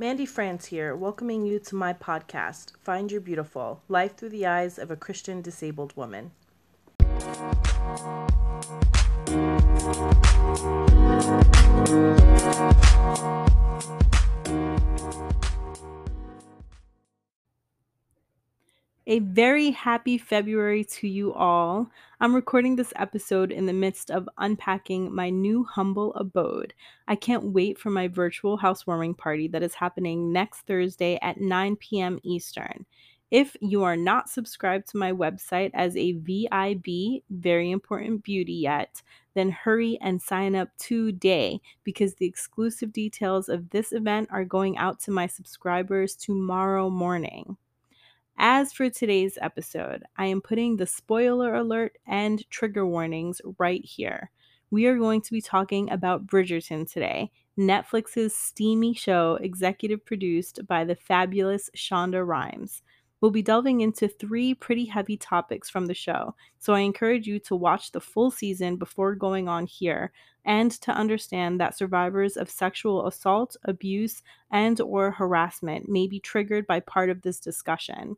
Mandy France here, welcoming you to my podcast, Find Your Beautiful Life Through the Eyes of a Christian Disabled Woman. A very happy February to you all. I'm recording this episode in the midst of unpacking my new humble abode. I can't wait for my virtual housewarming party that is happening next Thursday at 9 p.m. Eastern. If you are not subscribed to my website as a VIB, very important beauty yet, then hurry and sign up today because the exclusive details of this event are going out to my subscribers tomorrow morning. As for today's episode, I am putting the spoiler alert and trigger warnings right here. We are going to be talking about Bridgerton today, Netflix's steamy show executive produced by the fabulous Shonda Rhimes. We'll be delving into three pretty heavy topics from the show, so I encourage you to watch the full season before going on here and to understand that survivors of sexual assault, abuse, and or harassment may be triggered by part of this discussion.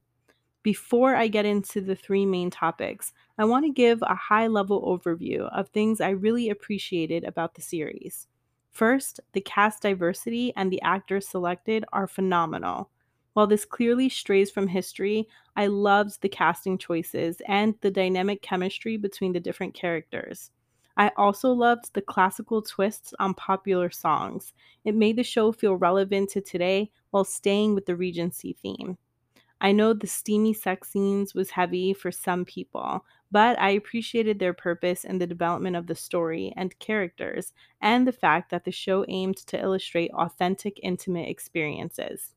Before I get into the three main topics, I want to give a high level overview of things I really appreciated about the series. First, the cast diversity and the actors selected are phenomenal. While this clearly strays from history, I loved the casting choices and the dynamic chemistry between the different characters. I also loved the classical twists on popular songs. It made the show feel relevant to today while staying with the Regency theme. I know the steamy sex scenes was heavy for some people, but I appreciated their purpose in the development of the story and characters, and the fact that the show aimed to illustrate authentic, intimate experiences.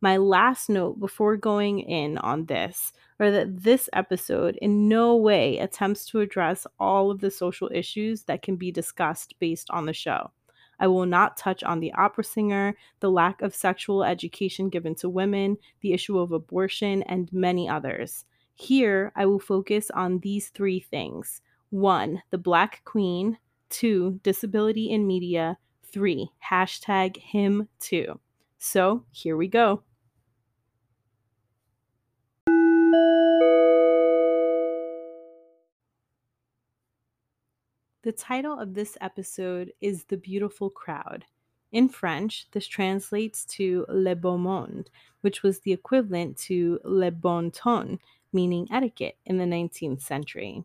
My last note before going in on this are that this episode in no way attempts to address all of the social issues that can be discussed based on the show. I will not touch on the opera singer, the lack of sexual education given to women, the issue of abortion, and many others. Here, I will focus on these three things one, the Black Queen, two, disability in media, three, hashtag him too. So here we go. The title of this episode is The Beautiful Crowd. In French, this translates to Le Beau Monde, which was the equivalent to Le Bon Ton, meaning etiquette, in the 19th century.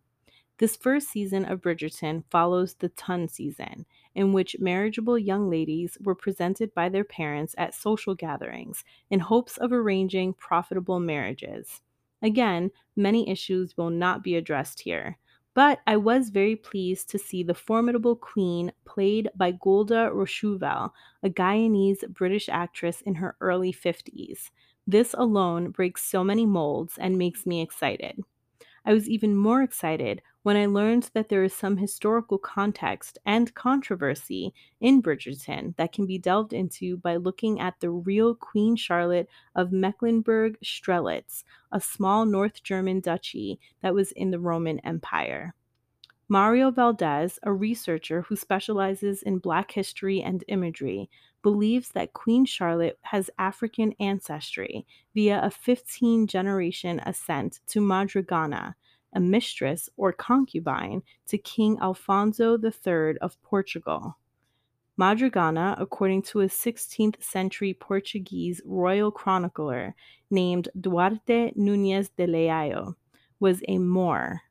This first season of Bridgerton follows the Ton season, in which marriageable young ladies were presented by their parents at social gatherings in hopes of arranging profitable marriages. Again, many issues will not be addressed here. But I was very pleased to see the formidable queen played by Golda Rosheuvel, a Guyanese British actress in her early 50s. This alone breaks so many molds and makes me excited. I was even more excited when I learned that there is some historical context and controversy in Bridgerton that can be delved into by looking at the real Queen Charlotte of Mecklenburg Strelitz, a small North German duchy that was in the Roman Empire. Mario Valdez, a researcher who specializes in Black history and imagery, believes that Queen Charlotte has African ancestry via a 15 generation ascent to Madragana, a mistress or concubine to King Alfonso III of Portugal. Madragana, according to a 16th century Portuguese royal chronicler named Duarte Nunes de Leao, was a Moor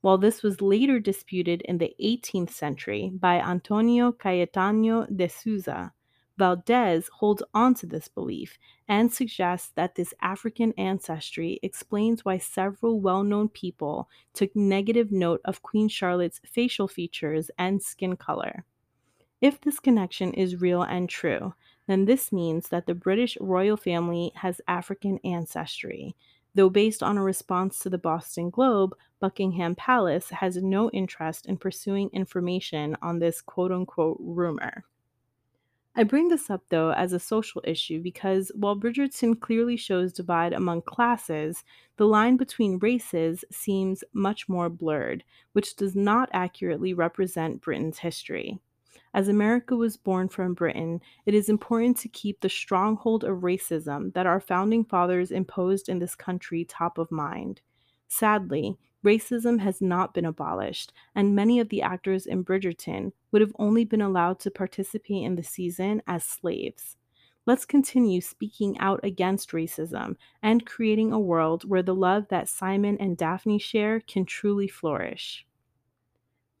while this was later disputed in the 18th century by Antonio Cayetano de Souza. Valdez holds on to this belief and suggests that this African ancestry explains why several well known people took negative note of Queen Charlotte's facial features and skin color. If this connection is real and true, then this means that the British royal family has African ancestry, Though based on a response to the Boston Globe, Buckingham Palace has no interest in pursuing information on this quote unquote rumor. I bring this up though as a social issue because while Bridgerton clearly shows divide among classes, the line between races seems much more blurred, which does not accurately represent Britain's history. As America was born from Britain, it is important to keep the stronghold of racism that our founding fathers imposed in this country top of mind. Sadly, racism has not been abolished, and many of the actors in Bridgerton would have only been allowed to participate in the season as slaves. Let's continue speaking out against racism and creating a world where the love that Simon and Daphne share can truly flourish.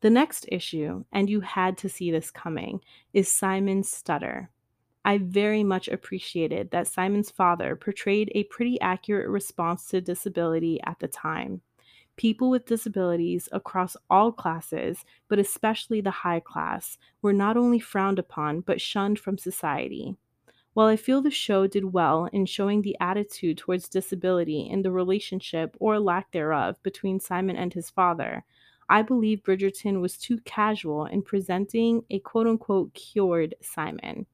The next issue, and you had to see this coming, is Simon's stutter. I very much appreciated that Simon's father portrayed a pretty accurate response to disability at the time. People with disabilities across all classes, but especially the high class, were not only frowned upon but shunned from society. While I feel the show did well in showing the attitude towards disability in the relationship or lack thereof between Simon and his father, I believe Bridgerton was too casual in presenting a quote unquote cured Simon.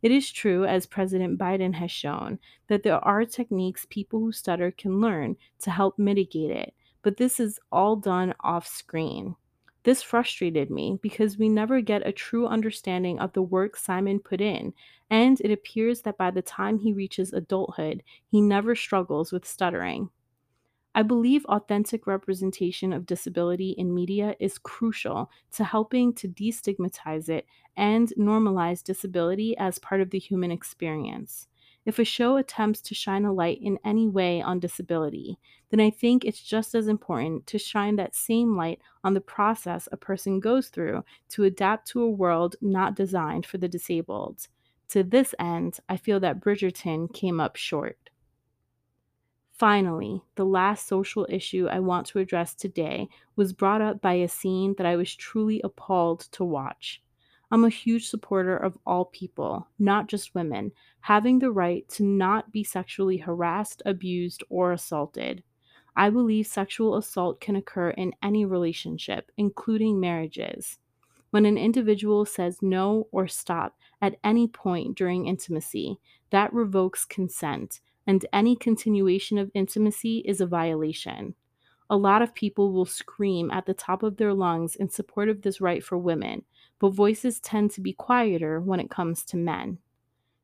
It is true, as President Biden has shown, that there are techniques people who stutter can learn to help mitigate it, but this is all done off screen. This frustrated me because we never get a true understanding of the work Simon put in, and it appears that by the time he reaches adulthood, he never struggles with stuttering. I believe authentic representation of disability in media is crucial to helping to destigmatize it and normalize disability as part of the human experience. If a show attempts to shine a light in any way on disability, then I think it's just as important to shine that same light on the process a person goes through to adapt to a world not designed for the disabled. To this end, I feel that Bridgerton came up short. Finally, the last social issue I want to address today was brought up by a scene that I was truly appalled to watch. I'm a huge supporter of all people, not just women, having the right to not be sexually harassed, abused, or assaulted. I believe sexual assault can occur in any relationship, including marriages. When an individual says no or stop at any point during intimacy, that revokes consent and any continuation of intimacy is a violation. A lot of people will scream at the top of their lungs in support of this right for women, but voices tend to be quieter when it comes to men.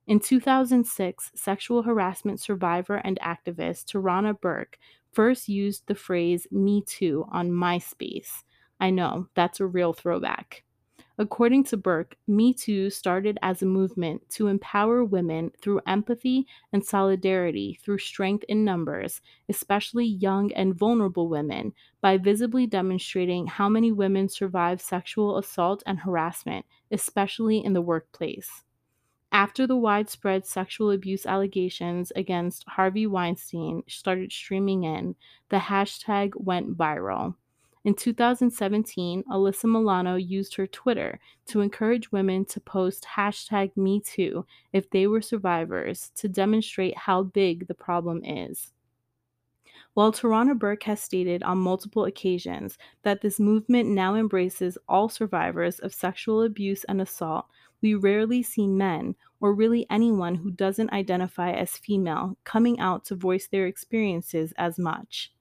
In 2006, sexual harassment survivor and activist Tarana Burke first used the phrase Me Too on MySpace. I know, that's a real throwback. According to Burke, Me Too started as a movement to empower women through empathy and solidarity through strength in numbers, especially young and vulnerable women, by visibly demonstrating how many women survive sexual assault and harassment, especially in the workplace. After the widespread sexual abuse allegations against Harvey Weinstein started streaming in, the hashtag went viral. In 2017, Alyssa Milano used her Twitter to encourage women to post hashtag MeToo if they were survivors to demonstrate how big the problem is. While Tarana Burke has stated on multiple occasions that this movement now embraces all survivors of sexual abuse and assault, we rarely see men, or really anyone who doesn't identify as female, coming out to voice their experiences as much.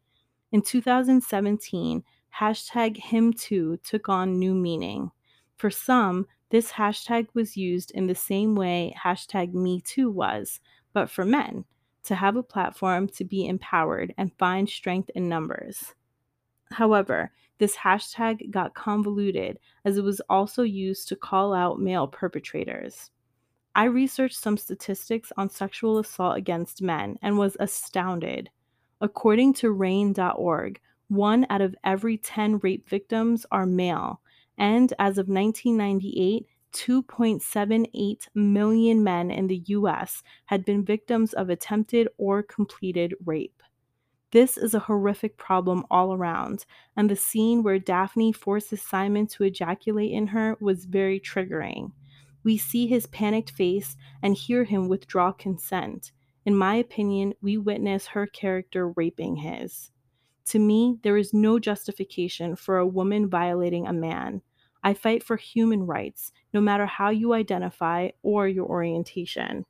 In 2017, hashtag him too took on new meaning. For some, this hashtag was used in the same way hashtag me too was, but for men, to have a platform to be empowered and find strength in numbers. However, this hashtag got convoluted as it was also used to call out male perpetrators. I researched some statistics on sexual assault against men and was astounded. According to RAINN.org, one out of every 10 rape victims are male, and as of 1998, 2.78 million men in the US had been victims of attempted or completed rape. This is a horrific problem all around, and the scene where Daphne forces Simon to ejaculate in her was very triggering. We see his panicked face and hear him withdraw consent. In my opinion, we witness her character raping his. To me, there is no justification for a woman violating a man. I fight for human rights, no matter how you identify or your orientation.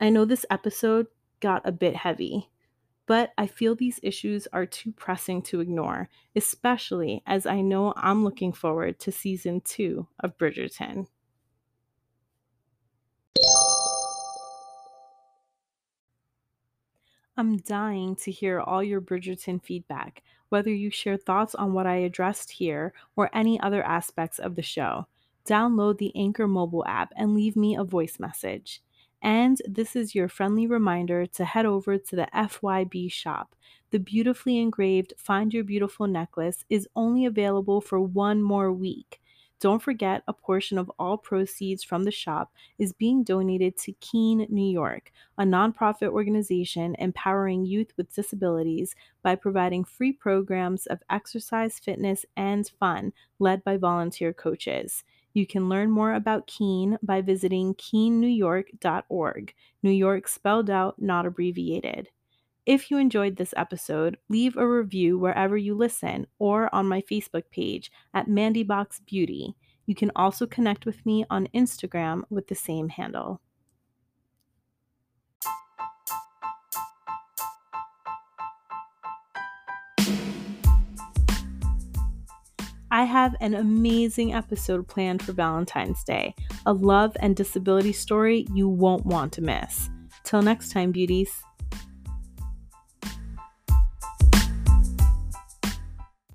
I know this episode got a bit heavy. but I feel these issues are too pressing to ignore, especially as I know I'm looking forward to season two of Bridgerton. I'm dying to hear all your Bridgerton feedback, whether you share thoughts on what I addressed here or any other aspects of the show. Download the Anchor mobile app and leave me a voice message. And this is your friendly reminder to head over to the FYB shop. The beautifully engraved Find Your Beautiful necklace is only available for one more week. Don't forget, a portion of all proceeds from the shop is being donated to Keen New York, a nonprofit organization empowering youth with disabilities by providing free programs of exercise, fitness, and fun led by volunteer coaches. You can learn more about Keen by visiting keennewyork.org, New York spelled out, not abbreviated. If you enjoyed this episode, leave a review wherever you listen or on my Facebook page at Mandybox Beauty. You can also connect with me on Instagram with the same handle. I have an amazing episode planned for Valentine's Day, a love and disability story you won't want to miss. Till next time, beauties.